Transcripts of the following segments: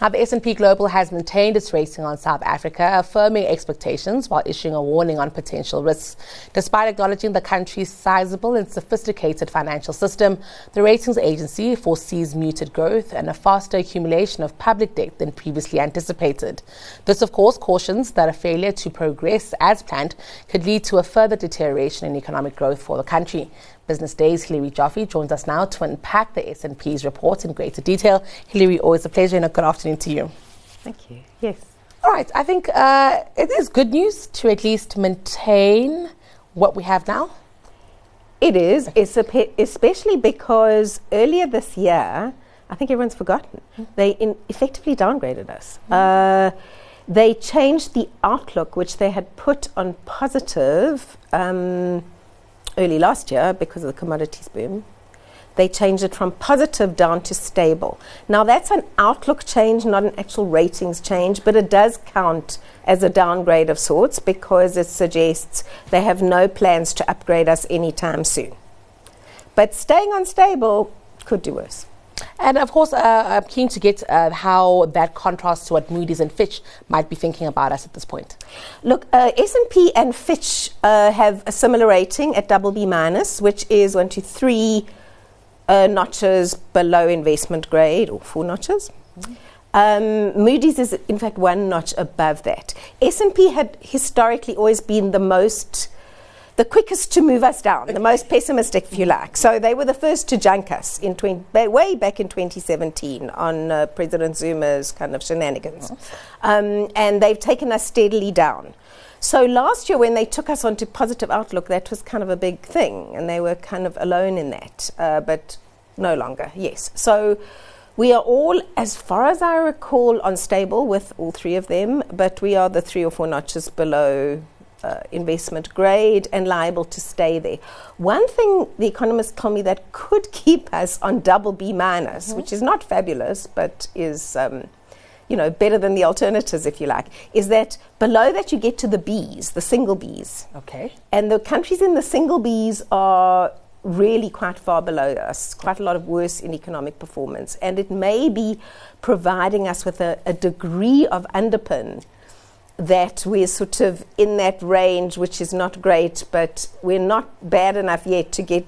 Now, the S&P Global has maintained its rating on South Africa, affirming expectations while issuing a warning on potential risks. Despite acknowledging the country's sizable and sophisticated financial system, the ratings agency foresees muted growth and a faster accumulation of public debt than previously anticipated. This, of course, cautions that a failure to progress as planned could lead to a further deterioration in economic growth for the country. Business Day's, Hilary Joffe joins us now to unpack the S&P's report in greater detail. Hilary, always a pleasure and a good afternoon to you. Thank you. Yes. All right, I think uh, it is good news to at least maintain what we have now. It is, especially because earlier this year, I think everyone's forgotten, they in effectively downgraded us. Mm. Uh, they changed the outlook, which they had put on positive. Um, early last year because of the commodities boom. They changed it from positive down to stable. Now, that's an outlook change, not an actual ratings change, but it does count as a downgrade of sorts because it suggests they have no plans to upgrade us anytime soon. But staying on stable could do worse. And of course, uh, I'm keen to get uh, how that contrasts to what Moody's and Fitch might be thinking about us at this point. Look, uh, S&P and Fitch uh, have a similar rating at double B minus, which is one to three uh, notches below investment grade, or four notches. Um, Moody's is, in fact, one notch above that. S&P had historically always been the most the quickest to move us down, the most pessimistic, if you like. So they were the first to junk us in 20, way back in 2017 on uh, President Zuma's kind of shenanigans. Um, and they've taken us steadily down. So last year, when they took us onto positive outlook, that was kind of a big thing, and they were kind of alone in that, uh, but no longer. Yes. So we are all, as far as I recall, unstable with all three of them, but we are the three or four notches below uh, investment grade and liable to stay there. One thing the economists tell me that could keep us on double B minus, mm-hmm. which is not fabulous, but is. Um, you know, better than the alternatives, if you like, is that below that you get to the Bs, the single Bs. Okay. And the countries in the single Bs are really quite far below us, quite a lot of worse in economic performance. And it may be providing us with a, a degree of underpin that we're sort of in that range, which is not great, but we're not bad enough yet to get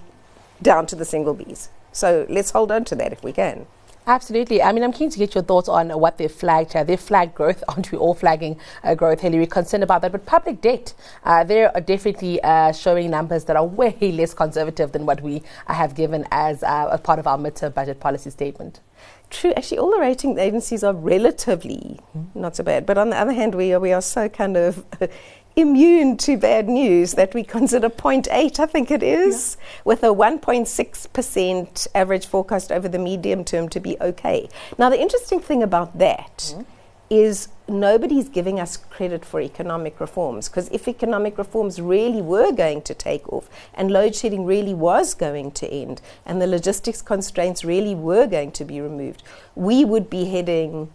down to the single Bs. So let's hold on to that if we can. Absolutely. I mean, I'm keen to get your thoughts on what they've flagged here. They've flagged growth, aren't we all flagging uh, growth? Hilary, concerned about that. But public debt, uh, they're definitely uh, showing numbers that are way less conservative than what we have given as uh, a part of our midterm budget policy statement. True. Actually, all the rating agencies are relatively mm. not so bad. But on the other hand, we are, we are so kind of immune to bad news that we consider 0.8, I think it is, yeah. with a 1.6% average forecast over the medium term to be okay. Now, the interesting thing about that mm is nobody's giving us credit for economic reforms because if economic reforms really were going to take off and load shedding really was going to end and the logistics constraints really were going to be removed, we would be heading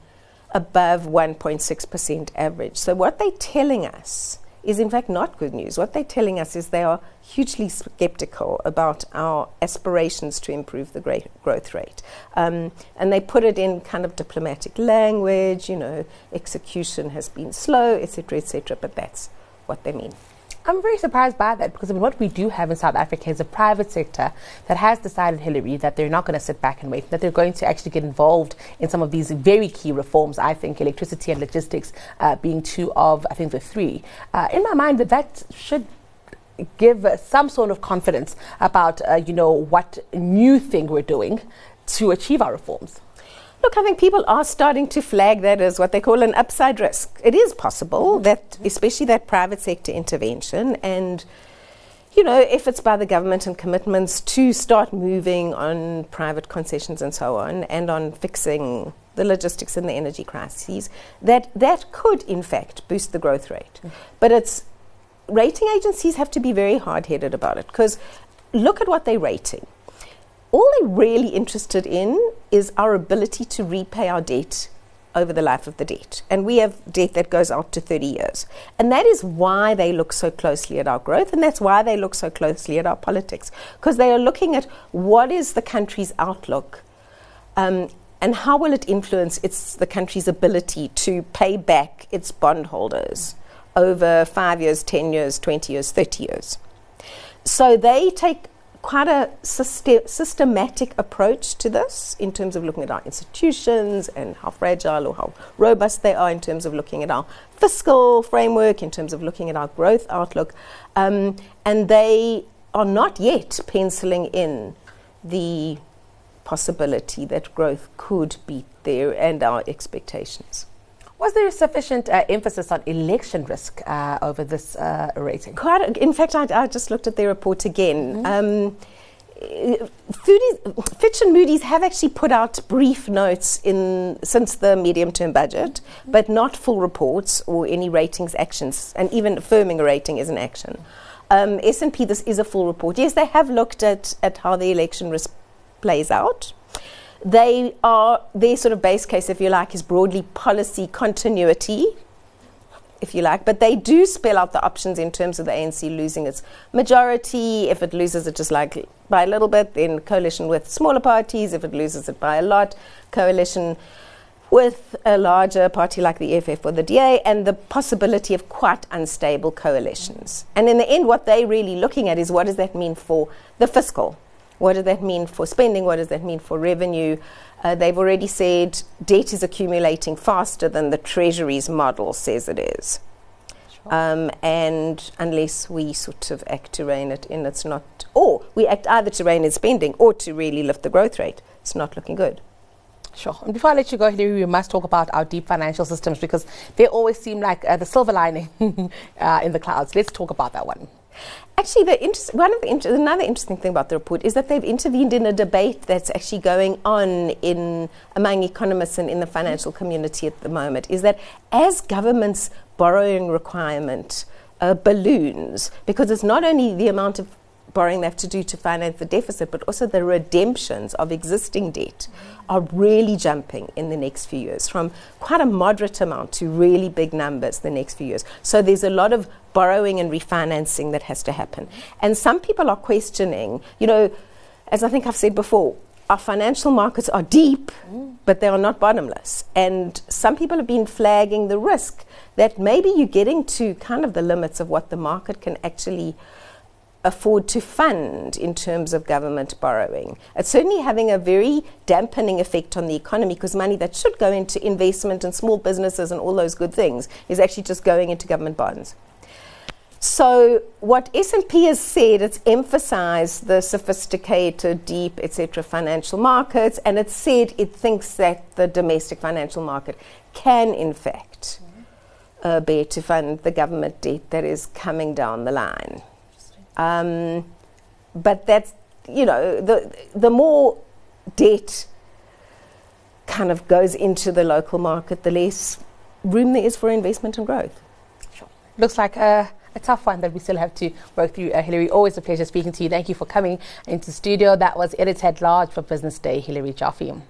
above 1.6% average. So, what they're telling us is in fact not good news. What they're telling us is they are hugely skeptical about our aspirations to improve the growth rate. Um, and they put it in kind of diplomatic language, you know, execution has been slow, etc., etc., but that's what they mean. I'm very surprised by that because I mean, what we do have in South Africa is a private sector that has decided, Hilary, that they're not going to sit back and wait, that they're going to actually get involved in some of these very key reforms. I think electricity and logistics uh, being two of, I think, the three. Uh, in my mind, that that should give some sort of confidence about, uh, you know, what new thing we're doing to achieve our reforms. Look, I think people are starting to flag that as what they call an upside risk. It is possible that, especially that private sector intervention, and you know, efforts by the government and commitments to start moving on private concessions and so on, and on fixing the logistics and the energy crises, that that could in fact boost the growth rate. Mm. But it's rating agencies have to be very hard-headed about it because look at what they're rating all they're really interested in is our ability to repay our debt over the life of the debt. And we have debt that goes out to 30 years. And that is why they look so closely at our growth, and that's why they look so closely at our politics, because they are looking at what is the country's outlook um, and how will it influence its the country's ability to pay back its bondholders over five years, ten years, twenty years, thirty years? So they take quite a syste- systematic approach to this in terms of looking at our institutions and how fragile or how robust they are in terms of looking at our fiscal framework, in terms of looking at our growth outlook. Um, and they are not yet penciling in the possibility that growth could beat their and our expectations. Was there sufficient uh, emphasis on election risk uh, over this uh, rating? Quite. In fact, I, I, just looked at their report again. Mm-hmm. Um, Foodies, Fitch and Moody's have actually put out brief notes in since the medium-term budget, mm-hmm. but not full reports or any ratings actions, and even affirming a rating is an action. Um, S&P, this is a full report. Yes, they have looked at, at how the election risk plays out. They are, their sort of base case, if you like, is broadly policy continuity, if you like, but they do spell out the options in terms of the ANC losing its majority. If it loses it just like by a little bit, then coalition with smaller parties. If it loses it by a lot, coalition with a larger party like the EFF or the DA, and the possibility of quite unstable coalitions. And in the end, what they're really looking at is what does that mean for the fiscal what does that mean for spending? What does that mean for revenue? Uh, they've already said debt is accumulating faster than the Treasury's model says it is. Sure. Um, and unless we sort of act to rein it in, it's not, or we act either to rein in spending or to really lift the growth rate, it's not looking good. Sure. And before I let you go, Hilary, we must talk about our deep financial systems because they always seem like uh, the silver lining uh, in the clouds. Let's talk about that one. Actually, the one of the inter- another interesting thing about the report is that they've intervened in a debate that's actually going on in among economists and in the financial community at the moment. Is that as governments' borrowing requirement uh, balloons, because it's not only the amount of borrowing they have to do to finance the deficit, but also the redemptions of existing debt are really jumping in the next few years from quite a moderate amount to really big numbers the next few years. So there's a lot of borrowing and refinancing that has to happen. And some people are questioning, you know, as I think I've said before, our financial markets are deep, but they are not bottomless. And some people have been flagging the risk that maybe you're getting to kind of the limits of what the market can actually afford to fund in terms of government borrowing. It's certainly having a very dampening effect on the economy because money that should go into investment and small businesses and all those good things is actually just going into government bonds. So what S&P has said, it's emphasized the sophisticated, deep, etc. financial markets, and it said it thinks that the domestic financial market can, in fact, uh, bear to fund the government debt that is coming down the line. Um, but that's, you know, the, the more debt kind of goes into the local market, the less room there is for investment and growth. Sure. Looks like a, a tough one that we still have to work through. Uh, Hilary, always a pleasure speaking to you. Thank you for coming into studio. That was editor at large for Business Day, Hilary Joffe.